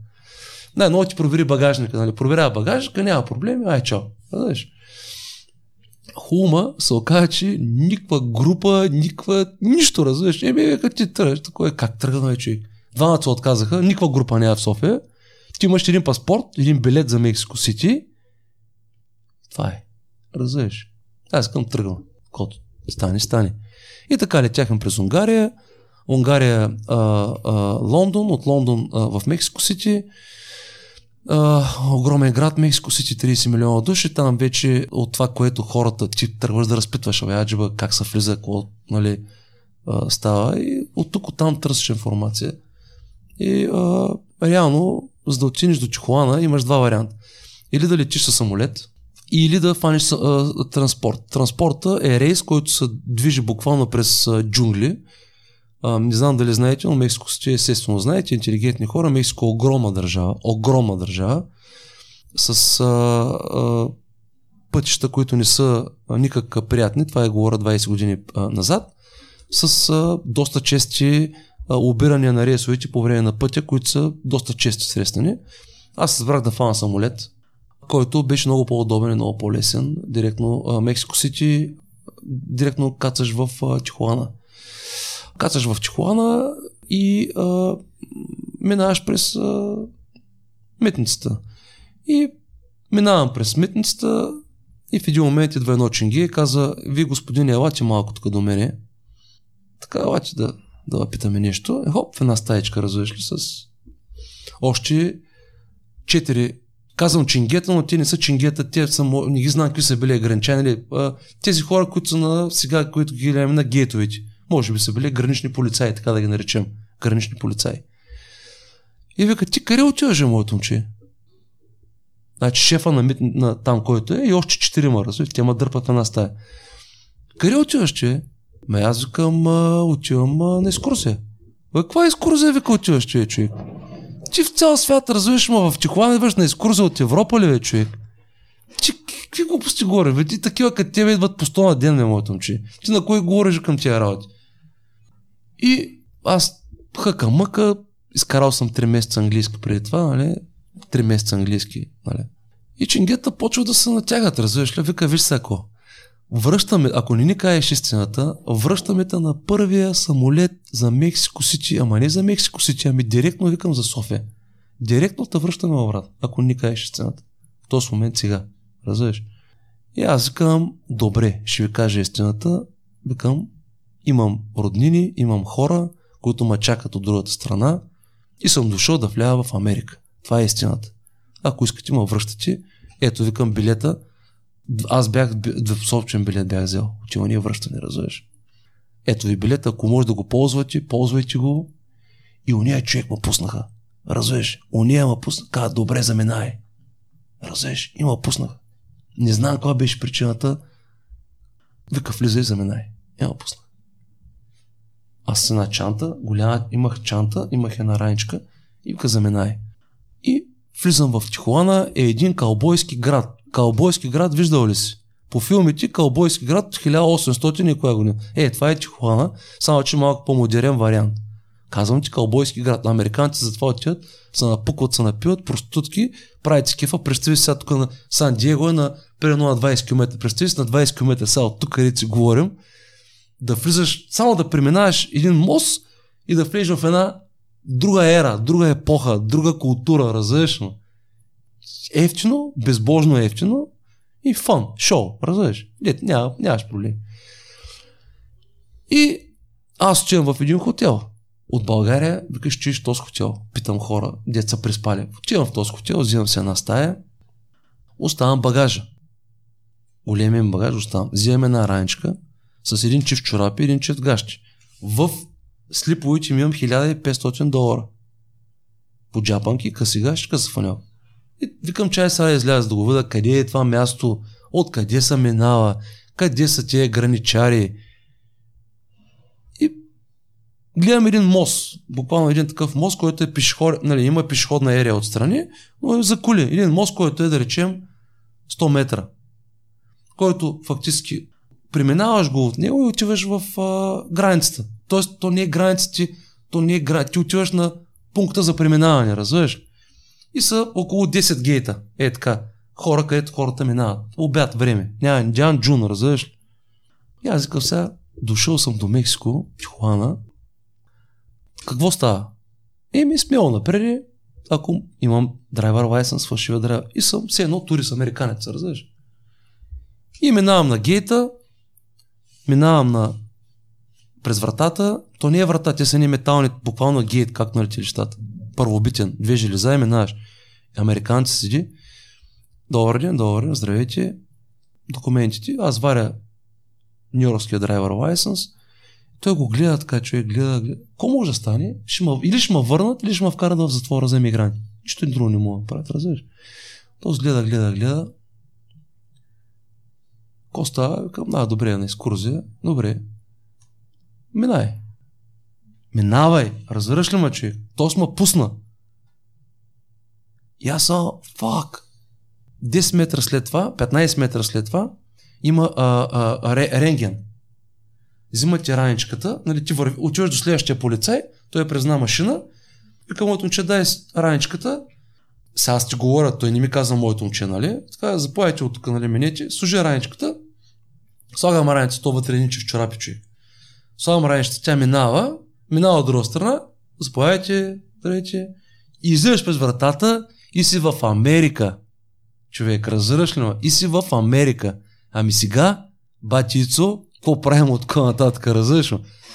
Най, много ти провери багажника, нали, проверява багажника, няма проблеми, ай чао. Разбираш. Хума се оказа, че никаква група, никаква, нищо, разбираш. Еми, като ти тръгнеш, такова е, как тръгна, човек. Двамата се отказаха, никаква група няма в София. Ти имаш един паспорт, един билет за Мексико Сити. Това е. Разбираш? Аз искам тръгна. Кото. Стане, стане. И така летяхме през Унгария. Унгария, а, а, Лондон, от Лондон а, в Мексико Сити. а, огромен град, Мексико Сити 30 милиона души, там вече от това, което хората ти тръгваш да разпитваш, абе, аджиба, как се влиза, какво нали, а, става и от тук от там търсиш информация. И а, реално, за да отидеш до Чихуана, имаш два варианта. Или да летиш със самолет, или да фаниш а, транспорт. Транспорта е рейс, който се движи буквално през а, джунгли. А, не знам дали знаете, но Мексико Сити, естествено знаете, интелигентни хора. Мексико е огромна държава, огромна държава, с а, а, пътища, които не са никак приятни. Това е говоря 20 години а, назад. С а, доста чести а, обирания на рейсовете по време на пътя, които са доста чести срещани. Аз избрах да фана самолет, който беше много по-удобен и много по-лесен. Директно Мексико Сити, директно кацаш в а, Тихуана. Кацаш в Тихуана и а, минаваш през а, митницата. И минавам през митницата и в един момент идва едно чинги и каза, вие господин, елате малко тук до мене. Така, елате да, да питаме нещо. Е, хоп, в една стаечка, развеш ли, с още четири Казвам чингета, но те не са чингета, те са, не ги знам какви са били ограничени. Нали? Тези хора, които са на сега, които ги гледаме на гейтовете, може би са били гранични полицаи, така да ги наречем. Гранични полицаи. И вика, ти къде отиваш, моето момче? Значи шефа на, мит, на там, който е, и още четирима, разбирате, те ма дърпат една стая. Къде отиваш, че? Ме аз викам, отивам а, на екскурсия. Каква екскурсия вика отиваш, че, човек? Ти в цял свят развиваш, ма в Тихуана идваш на екскурзия от Европа ли, бе, човек? Ти какви глупости говори, бе? Ти такива като тебе идват по 100 на ден, бе, моето момче. Ти на кой говориш към тия работи? И аз хъка мъка, изкарал съм 3 месеца английски преди това, нали? 3 месеца английски, нали? И чингета почва да се натягат, развиваш ли? Вика, виж сега Връщаме, ако не ни кажеш истината, връщаме те на първия самолет за Мексико Сити, ама не за Мексико Сити, ами директно викам за София. Директно те връщаме обратно, ако не ни кажеш истината. В този момент сега. Разбираш? И аз викам, добре, ще ви кажа истината. Викам, имам роднини, имам хора, които ме чакат от другата страна и съм дошъл да вляя в Америка. Това е истината. Ако искате, ме връщате. Ето, викам билета, аз бях, собствен билет бях взел. Отиване връщане, разбираш. Ето ви билет, ако може да го ползвате, ползвайте го. И уния човек ме пуснаха. Разбираш. Уния ме пуснаха. Каза, добре, заминай. Разбираш. И ме пуснаха. Не знам каква беше причината. Вика, влизай и заминай. И ме пуснаха. Аз с една чанта, голяма, имах чанта, имах една раничка и вика, заминай. И влизам в Тихуана, е един калбойски град. Калбойски град виждал ли си? По филмите Калбойски град 1800 и коя година. Е, това е Тихуана, само че малко по-модерен вариант. Казвам ти Калбойски град. Американците затова отиват, се напукват, се напиват, проститутки, правят си кефа. Представи сега тук на Сан Диего е на примерно на 20 км. Представи си на 20 км сега от тук, където си говорим, да влизаш, само да преминаваш един мост и да влезеш в една друга ера, друга епоха, друга култура, разбираш ефтино, безбожно ефтино и фан, шоу, разбираш? Няма, нямаш проблем. И аз отивам в един хотел. От България, викаш, чуеш този хотел. Питам хора, деца приспали. Отивам в този хотел, взимам се една стая, оставам багажа. Големия багаж оставам. Взимам една раничка с един чиф чорапи и един чиф гащи. В слиповите ми имам 1500 долара. По джапанки, къси гащи. И викам, чай сега изляза да го видя къде е това място, откъде са минава, къде са тия граничари. И гледам един мост, буквално един такъв мост, който е пешеход, нали, има пешеходна ерия отстрани, но е за кули. Един мост, който е да речем 100 метра, който фактически преминаваш го от него и отиваш в а, границата. Тоест, то не е границата, то не е границата. Ти отиваш на пункта за преминаване, разбираш? И са около 10 гейта. Е така. Хора, където хората минават. Обяд време. Няма Индиан Джун, разбираш? И аз викам сега, дошъл съм до Мексико, Тихуана. Какво става? Еми, смело напред, ако имам драйвер лайсенс, фалшива драйвер. И съм все едно турист американец, разбираш? И минавам на гейта, минавам на през вратата, то не е врата, те са не метални, буквално гейт, както на летилищата първобитен, две железа и минаваш. американци седи. Добър ден, добър ден, здравейте. Документите. Аз варя Нью-Йоркския драйвер лайсенс. Той го гледа така, човек гледа, гледа. Ко може да стане? Ще ма, или ще ме върнат, или ще ме вкарат в затвора за емигранти. Нищо друго не мога да правят, разбираш? Той гледа, гледа, гледа. Коста, към, да, добре, на екскурзия. Добре. Минай. Минавай. Разбираш ли ме, човек? То сме пусна. И аз са, фак. 10 метра след това, 15 метра след това, има а, а, а, рентген. Взима ти раничката, нали, ти върви, отиваш до следващия полицай, той е презна машина, и към моето момче дай раничката, сега аз ти говоря, той не ми каза моето момче, нали? Така, заповядайте от тук, нали, минете, служи раничката, слагам раницата, то вътре ниче в чорапи, човек. Слагам раничката, тя минава, минава от друга страна, заповядайте, и излизаш през вратата и си в Америка. Човек, разбираш ли И си в Америка. Ами сега, батицо, какво правим от къде нататък, разбираш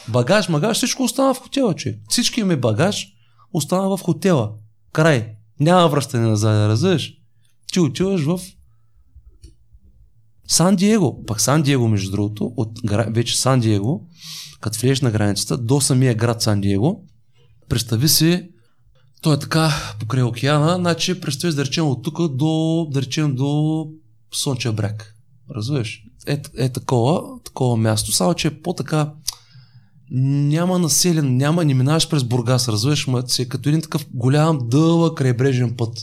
Багаж, магаж, всичко остана в хотела, човек. Всички ми багаж остана в хотела. Край. Няма връщане назад, разбираш? Ти отиваш в Сан Диего. Пак Сан Диего, между другото, от вече Сан Диего, като влезеш на границата, до самия град Сан Диего, представи си, той е така покрай океана, значи представи да речем от тук до, да речем до Слънчев бряг. Разбираш? Е, е такова, такова място, само че е по-така няма населен, няма, не минаваш през Бургас, разбираш, ма си е като един такъв голям, дълъг крайбрежен път.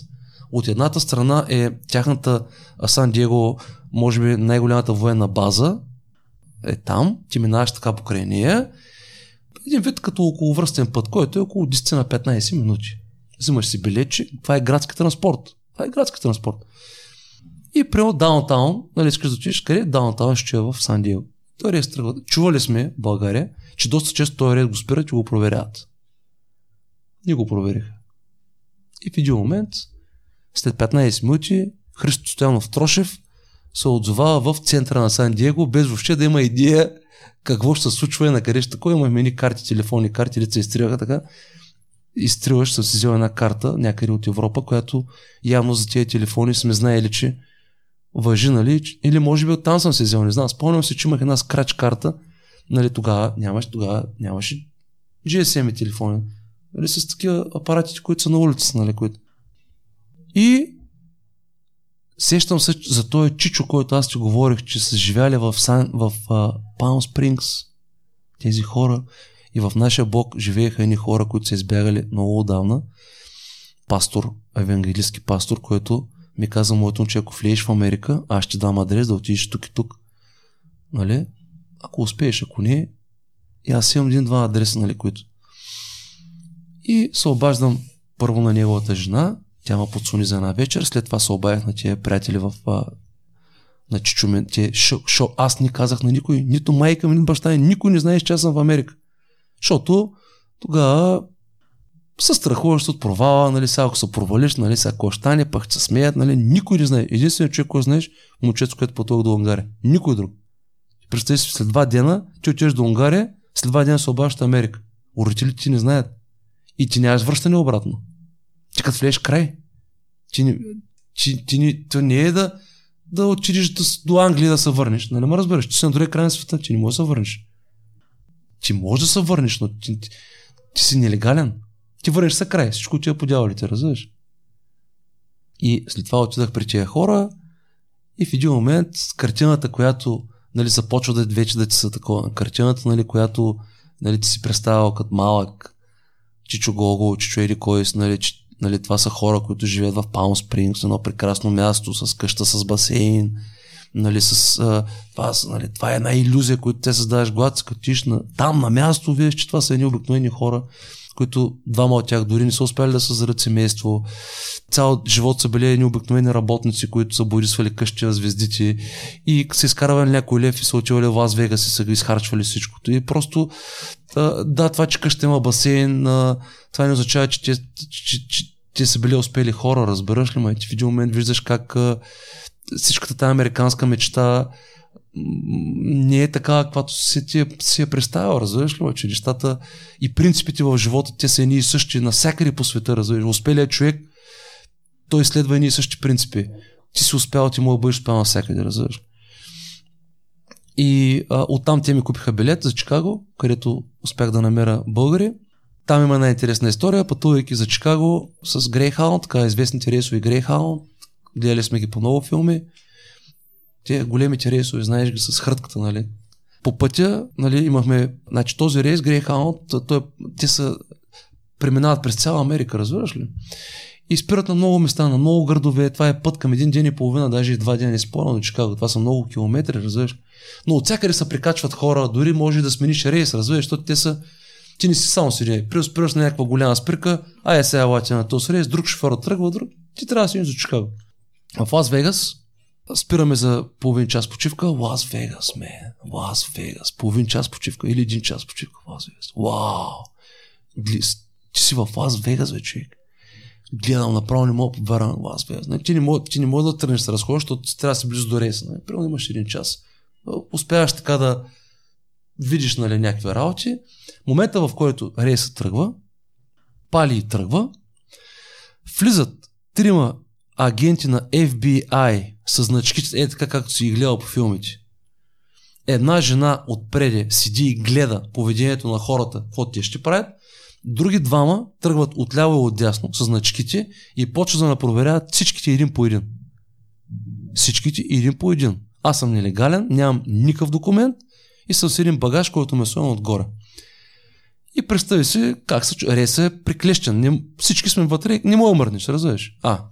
От едната страна е тяхната Сан Диего, може би най-голямата военна база, е там, ти минаваш така покрай нея, един вид като околовръстен път, който е около 10 на 15 минути. Взимаш си билетче, това е градски транспорт. Това е градски транспорт. И при даунтаун, нали искаш да отидеш къде? Даунтаун ще е в Сан Диего. Той рейс тръгва. Чували сме в България, че доста често този рейс го спират и го проверяват. Ние го провериха. И в един момент, след 15 минути, Христо Стоянов Трошев се отзовава в центъра на Сан Диего, без въобще да има идея какво ще се случва и на къде ще такова. Имаме ни карти, телефонни карти, лица изтриваха така. Изтриваш, си взел една карта някъде от Европа, която явно за тези телефони сме знаели, че въжи, нали? Или може би оттам съм се взел, не знам. Спомням се, че имах една скрач карта, нали, тогава нямаше, тогава нямаше GSM телефони. Нали, с такива апаратите, които са на улицата, нали, които. И сещам се за този чичо, който аз ти говорих, че са живяли в, Сан, в uh, Palm Springs, тези хора. И в нашия блок живееха едни хора, които са избягали много отдавна. Пастор, евангелистски пастор, който ми каза моето че ако влезеш в Америка, аз ще дам адрес да отидеш тук и тук. Нали? Ако успееш, ако не, и аз имам един-два адреса, нали, които. И се обаждам първо на неговата жена, тя ме подсуни за една вечер, след това се обадих на тия приятели в на Чичумен, шо, шо, аз не казах на никой, нито майка ми, нито баща ми, никой не знае, че аз съм в Америка. Защото тогава се страхуваш от провала, нали, сега ако се провалиш, нали, сега ако стане, пък се смеят, нали, никой не знае. Единственият човек, който знаеш, момчето, което пътува до Унгария. Никой друг. Представи си, след два дена, ти отиваш до Унгария, след два дена се обаждаш Америка. Родителите ти не знаят. И ти нямаш връщане обратно. Ти като влезеш край. Ти, не, ти, ти, ти, то не е да, да отидеш до Англия да се върнеш. Нали ме разбираш? Ти си на другия край на света, ти не можеш да се върнеш. Ти можеш да се върнеш, но ти, ти, ти си нелегален. Ти върнеш се край, всичко ти е по дяволите, разбираш? И след това отидах при тия хора и в един момент картината, която нали, започва да вече да ти са такова. Картината, нали, която нали, ти си представял като малък, Чичо Гого, Чичо Еди Койс, нали, нали, това са хора, които живеят в Палм Спрингс, едно прекрасно място, с къща с басейн, нали, с, а, това, нали, това е една иллюзия, която те създаваш, когато скатиш на, там на място, виж, че това са едни обикновени хора, които двама от тях дори не са успели да създадат семейство. Цял живот са били едни обикновени работници, които са борисвали къщи на звездите и се изкарвали някой лев и са отивали в Лас Вегас и са ги изхарчвали всичкото. И просто да, това, че къща има басейн, това не означава, че те, че, че, те са били успели хора, разбираш ли ме? Ти в един момент виждаш как всичката тази американска мечта не е така, каквато си, ти, си е представил, разбираш ли, че нещата и принципите в живота, те са едни и същи навсякъде по света, разбираш. Успелият човек той следва едни и същи принципи. Ти си успял, ти мога да бъдеш успял навсякъде, разбираш. И а, оттам те ми купиха билет за Чикаго, където успях да намеря българи. Там има една интересна история, пътувайки за Чикаго с Greyhound, така известните рейсови Greyhound. Гледали сме ги по много филми. Те големите рейсови, знаеш ги с хрътката, нали? По пътя, нали, имахме, значи този рейс Greyhound, той, те са, преминават през цяла Америка, разбираш ли? И спират на много места, на много градове. Това е път към един ден и половина, даже и два дена не спорно до Чикаго. Това са много километри, разбираш. Но от всякъде се прикачват хора, дори може да смениш рейс, разбираш, защото те са ти не си само седи. При спираш на някаква голяма спирка, ай сега елате на този рейс, друг шофьор тръгва, друг. Ти трябва да си за Чикаго. В Лас Вегас спираме за половин час почивка. Лас Вегас, ме. Лас Вегас. Половин час почивка или един час почивка в Лас Вегас. Вау! Ти си в Лас Вегас, бе, човек. Гледам направо, не мога да повярвам на Лас Вегас. Не, ти, не мога, ти не мога да тръгнеш да разходиш, защото трябва да си близо до рейса. Не? Примерно имаш един час. Успяваш така да видиш нали, някакви работи. Момента, в който рейсът тръгва, пали и тръгва, влизат трима агенти на FBI с значките, е така както си ги гледал по филмите. Една жена отпреде седи и гледа поведението на хората, какво те ще правят. Други двама тръгват отляво и отдясно с значките и почват да проверяват всичките един по един. Всичките един по един. Аз съм нелегален, нямам никакъв документ и съм с един багаж, който ме е отгоре. И представи си как се Реса е приклещен. Не, всички сме вътре, не мога да мърнеш, разбираш. А.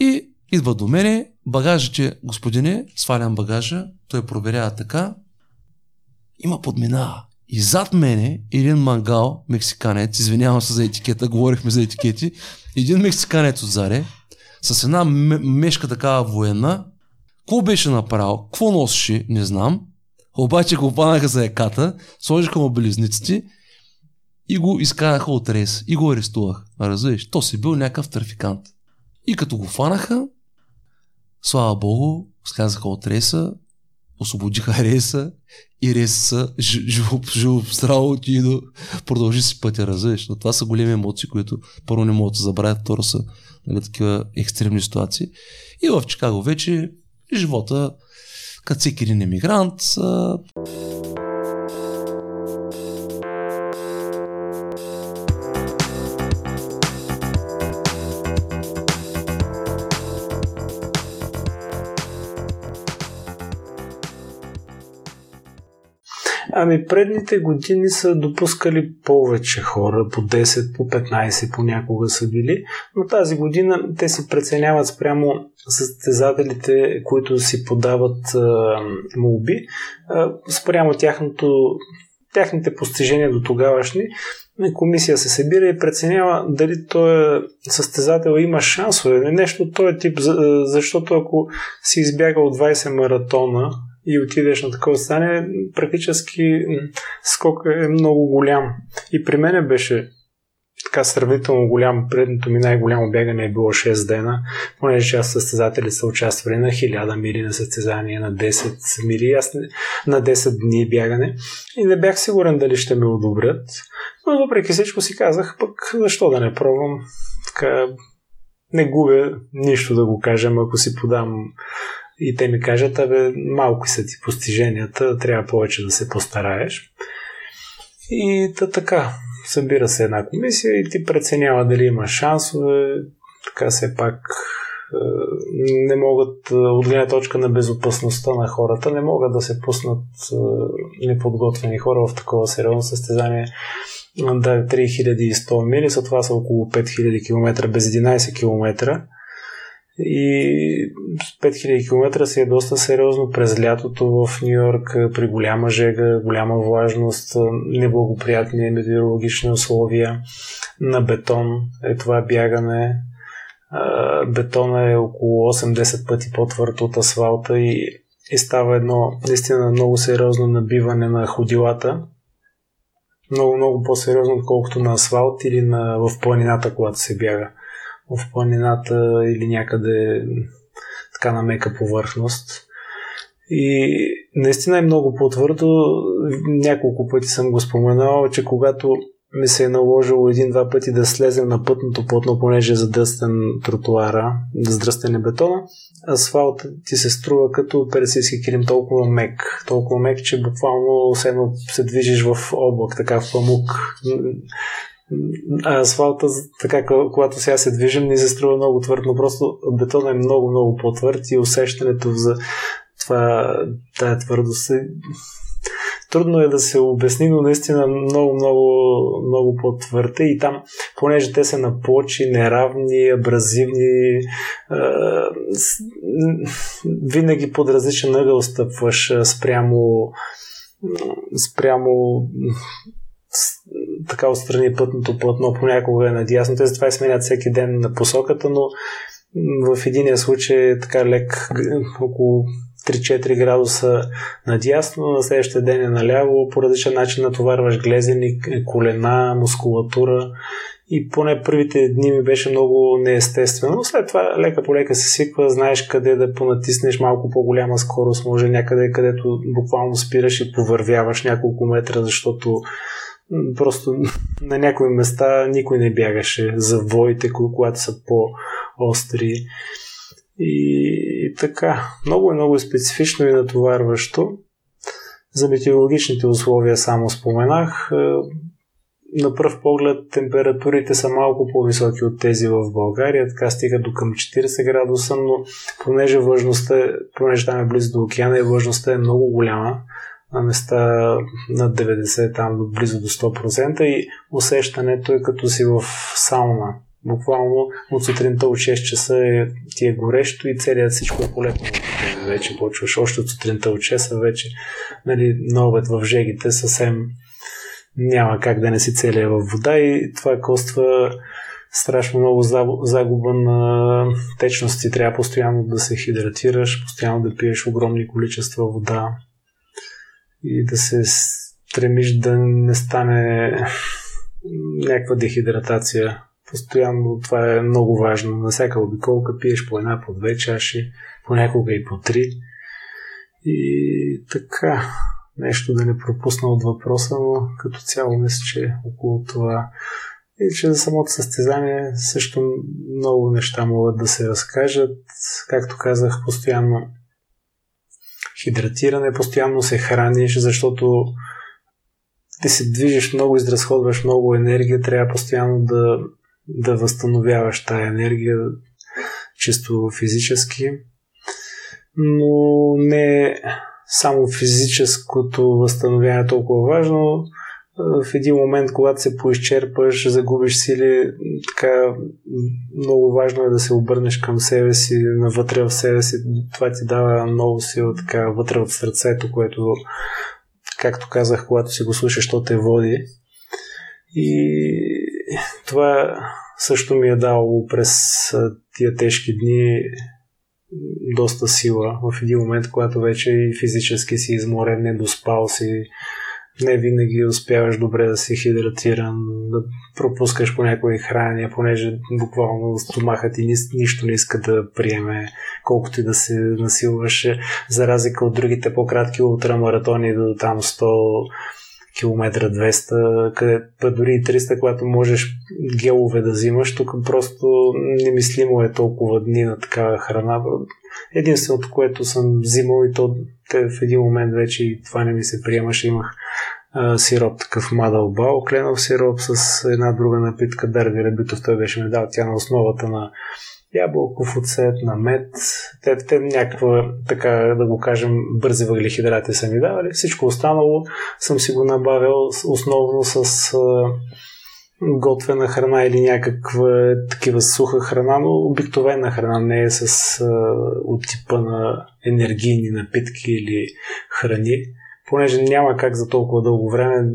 И идва до мене, багажите, господине, свалям багажа, той проверява така, има подминава. И зад мене един мангал, мексиканец, извинявам се за етикета, говорихме за етикети, един мексиканец отзаре, с една мешка такава военна, какво беше направил, какво носеше, не знам, обаче го опанаха за еката, сложиха му белезниците и го изкараха от рейс и го арестувах. Разбираш, то си бил някакъв трафикант. И като го фанаха, слава богу, слязаха от рейса, освободиха рейса и рейса живо, здраво и да продължи си пътя, разбираш. Но това са големи емоции, които първо не могат да забравят, второ са нали, такива екстремни ситуации. И в Чикаго вече живота като всеки един емигрант. Ами предните години са допускали повече хора, по 10, по 15 понякога са били, но тази година те се преценяват спрямо състезателите, които си подават а, молби, а, спрямо тяхното, тяхните постижения до тогавашни. Комисия се събира и преценява дали този състезател има шансове. Нещо този тип, защото ако си избягал 20 маратона и отидеш на такова стане, практически скок е много голям. И при мене беше така сравнително голям. Предното ми най-голямо бягане е било 6 дена, понеже част състезатели са участвали на 1000 мили на състезание, на 10 мили, аз на 10 дни бягане. И не бях сигурен дали ще ме одобрят. Но въпреки всичко си казах, пък защо да не пробвам. Така, не губя нищо да го кажем, ако си подам и те ми кажат, абе, малко са ти постиженията, трябва повече да се постараеш. И та така, събира се една комисия и ти преценява дали има шансове, така все пак е, не могат е, от гледна точка на безопасността на хората, не могат да се пуснат е, неподготвени хора в такова сериозно състезание. Да, 3100 мили, са това са около 5000 км без 11 км и 5000 км си е доста сериозно през лятото в Нью Йорк при голяма жега, голяма влажност, неблагоприятни метеорологични условия. На бетон е това бягане. Бетона е около 8-10 пъти по-твърд от асфалта и, и става едно наистина много сериозно набиване на ходилата. Много, много по-сериозно, отколкото на асфалт или на, в планината, когато се бяга в планината или някъде така на мека повърхност. И наистина е много по-твърдо. Няколко пъти съм го споменал, че когато ми се е наложило един-два пъти да слезем на пътното платно, понеже е задръстен тротуара, задръстен е бетона. Асфалт ти се струва като персийски килим толкова мек. Толкова мек, че буквално все едно се движиш в облак, така в памук. Асфалта, така когато сега се движим, ни се струва много твърд, но просто бетона е много, много по-твърд и усещането за това, тая твърдост е трудно е да се обясни, но наистина много, много, много по-твърде и там, понеже те са на плочи, неравни, абразивни, е, винаги под различен ъгъл стъпваш спрямо спрямо така отстрани пътното платно понякога е надясно. Те затова сменят всеки ден на посоката, но в единия случай е така лек около 3-4 градуса надясно, на следващия ден е наляво, по различен начин натоварваш глезени, колена, мускулатура и поне първите дни ми беше много неестествено. След това лека по лека се свиква, знаеш къде да понатиснеш малко по-голяма скорост, може някъде, където буквално спираш и повървяваш няколко метра, защото просто на някои места никой не бягаше за воите, когато са по-остри. И така, много е много специфично и натоварващо. За метеорологичните условия само споменах. Е, на пръв поглед температурите са малко по-високи от тези в България, така стига до към 40 градуса, но понеже влажността, понеже там е близо до океана и влажността е много голяма, на места над 90, там близо до 100% и усещането е като си в сауна буквално от сутринта от 6 часа е, ти е горещо и целият всичко е полетно. Вече почваш още от сутринта от 6, вече нали, на обед в жегите съвсем няма как да не си целия във вода и това коства страшно много загуба на течности. Трябва постоянно да се хидратираш, постоянно да пиеш огромни количества вода и да се стремиш да не стане някаква дехидратация Постоянно това е много важно. На всяка обиколка пиеш по една, по две чаши, понякога и по три. И така, нещо да не пропусна от въпроса, но като цяло мисля, че около това и че за самото състезание също много неща могат да се разкажат. Както казах, постоянно хидратиране, постоянно се храниш, защото ти се движиш много, изразходваш много енергия, трябва постоянно да да възстановяваш тая енергия чисто физически. Но не само физическото възстановяване е толкова важно. В един момент, когато се поизчерпаш, загубиш сили, така много важно е да се обърнеш към себе си, навътре в себе си. Това ти дава много сила, така вътре от сърцето, което, както казах, когато си го слушаш, то те води. И това също ми е дало през тия тежки дни доста сила в един момент, когато вече и физически си изморен, не доспал си, не винаги успяваш добре да си хидратиран, да пропускаш по някои храни, понеже буквално стомахът ти нищо не иска да приеме, колкото и да се насилваш, за разлика от другите по-кратки ултрамаратони до там 100 километра 200, къде, па дори и 300, когато можеш гелове да взимаш, тук просто немислимо е толкова дни на такава храна. Единственото, което съм взимал и то те в един момент вече и това не ми се приемаше, имах а, сироп, такъв мадълбал, кленов сироп с една друга напитка, Бергер Битов, той беше ми дал тя на основата на ябълков оцет, на мед. Те, те някаква, така да го кажем, бързи въглехидрати са ми давали. Всичко останало съм си го набавил основно с а, готвена храна или някаква такива суха храна, но обикновена храна не е с а, от типа на енергийни напитки или храни. Понеже няма как за толкова дълго време,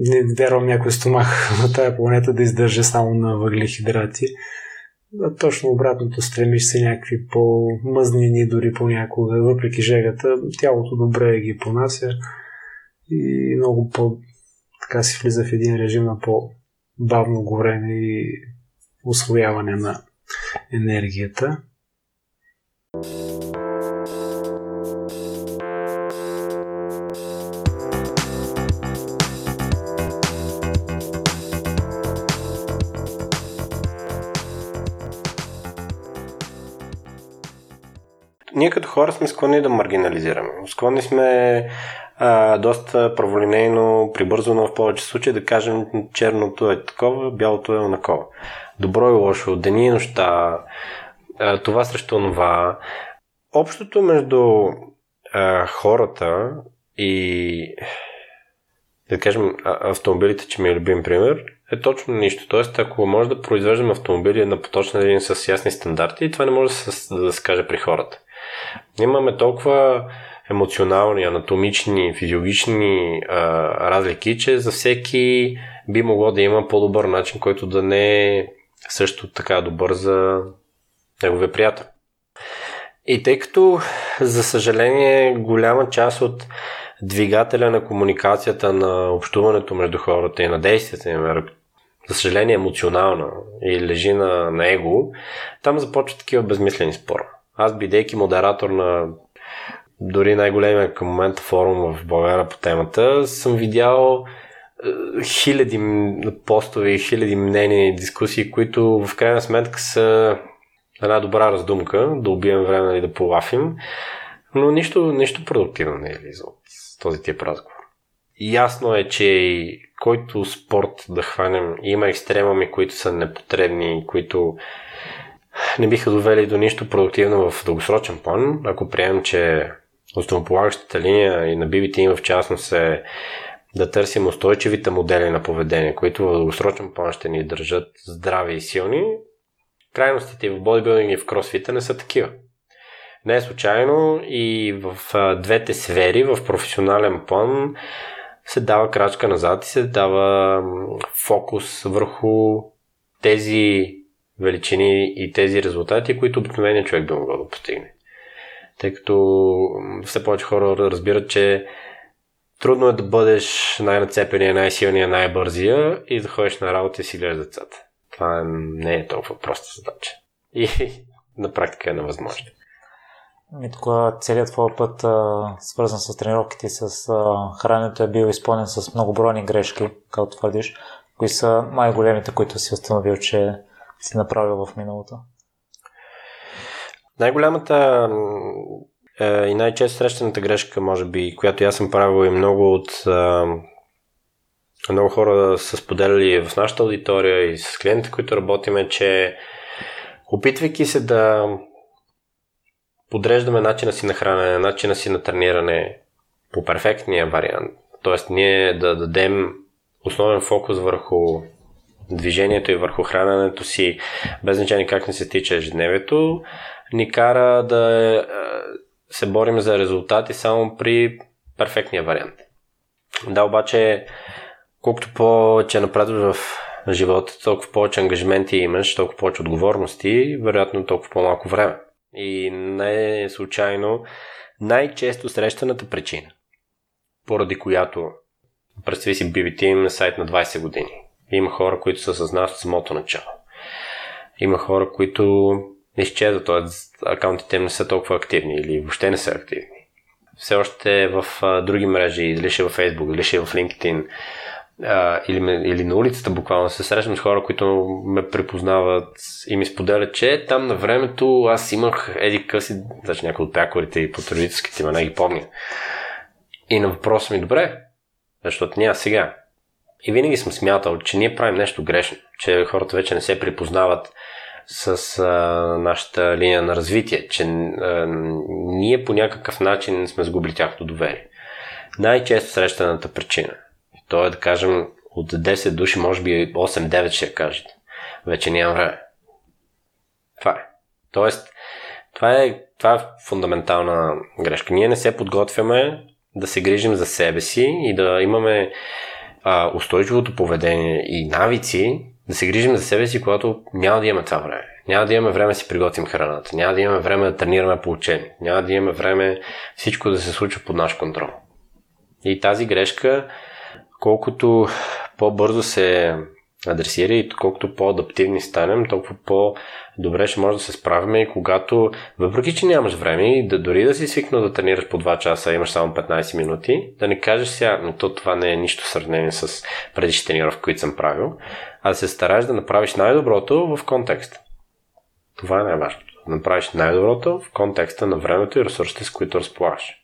не вярвам някой стомах на тая планета да издържа само на въглехидрати. Точно обратното, стремиш се някакви по-мъзнини дори понякога, въпреки жегата, тялото добре ги понася и много по така си влиза в един режим на бавно горене и освояване на енергията. ние като хора сме склонни да маргинализираме. Склонни сме а, доста праволинейно, прибързано в повече случаи да кажем черното е такова, бялото е онакова. Добро и лошо, дени и нощта, а, това срещу това. Общото между а, хората и да кажем автомобилите, че ми е любим пример, е точно нищо. Тоест, ако може да произвеждаме автомобили на поточна линия с ясни стандарти, това не може да се, да се каже при хората. Имаме толкова емоционални, анатомични, физиологични а, разлики, че за всеки би могло да има по-добър начин, който да не е също така добър за неговия приятел. И тъй като, за съжаление, голяма част от двигателя на комуникацията, на общуването между хората и на действията им, за съжаление, емоционална и лежи на, на его, там започват такива безмислени спора. Аз, бидейки модератор на дори най-големия към момента форум в България по темата, съм видял е, хиляди постове хиляди мнения и дискусии, които в крайна сметка са една добра раздумка, да убием време и да полафим, но нищо, нищо продуктивно не е излиза от този тип разговор. Ясно е, че и който спорт да хванем, има екстремами, които са непотребни, които не биха довели до нищо продуктивно в дългосрочен план, ако приемем, че основополагащата линия и на BBT в частност е да търсим устойчивите модели на поведение, които в дългосрочен план ще ни държат здрави и силни, крайностите в бодибилдинг и в кросфита не са такива. Не е случайно и в двете сфери, в професионален план, се дава крачка назад и се дава фокус върху тези величини и тези резултати, които обикновеният човек би могъл да постигне. Тъй като все повече хора разбират, че трудно е да бъдеш най-нацепения, най-силния, най-бързия и да ходиш на работа и си гледаш децата. Това не е толкова проста задача. И на практика е невъзможно. И тук целият твой път, свързан с тренировките и с храненето, е бил изпълнен с многобройни грешки, както твърдиш. Кои са най-големите, които си установил, че си направил в миналото? Най-голямата е, и най-често срещаната грешка, може би, която аз съм правил и много от много хора са споделяли в нашата аудитория и с клиентите, които работим, е, че опитвайки се да подреждаме начина си на хранене, начина си на трениране по перфектния вариант, т.е. ние да дадем основен фокус върху движението и върху храненето си, без значение как не се тича ежедневието, ни кара да е, се борим за резултати само при перфектния вариант. Да, обаче, колкото повече напредваш в живота, толкова повече ангажименти имаш, толкова повече отговорности, вероятно толкова по-малко време. И не е случайно най-често срещаната причина, поради която представи си BBT има сайт на 20 години. Има хора, които са с нас от самото начало. Има хора, които изчезват, т.е. акаунтите им не са толкова активни или въобще не са активни. Все още е в а, други мрежи, или ще е в Facebook, или ще е в LinkedIn, а, или, или на улицата буквално се срещам с хора, които ме препознават и ми споделят, че там на времето аз имах еди къси, значи някои от пякорите и потребителските имена ги помня. И на въпроса ми, добре, защото няма сега. И винаги съм смятал, че ние правим нещо грешно, че хората вече не се припознават с а, нашата линия на развитие, че а, ние по някакъв начин сме сгубили тяхното доверие. Най-често срещаната причина, то е да кажем от 10 души, може би 8-9 ще кажете. Вече нямам време. Това е. Тоест, това е, това е фундаментална грешка. Ние не се подготвяме да се грижим за себе си и да имаме а, устойчивото поведение и навици да се грижим за себе си, когато няма да имаме това време. Няма да имаме време да си приготвим храната. Няма да имаме време да тренираме по учение. Няма да имаме време всичко да се случва под наш контрол. И тази грешка, колкото по-бързо се адресира и колкото по-адаптивни станем, толкова по-добре ще може да се справим и когато, въпреки че нямаш време и да дори да си свикнал да тренираш по 2 часа, имаш само 15 минути, да не кажеш сега, но то това не е нищо сравнение с предишните тренировки, които съм правил, а да се стараеш да направиш най-доброто в контекст. Това е най-важното. да направиш най-доброто в контекста на времето и ресурсите, с които разполагаш.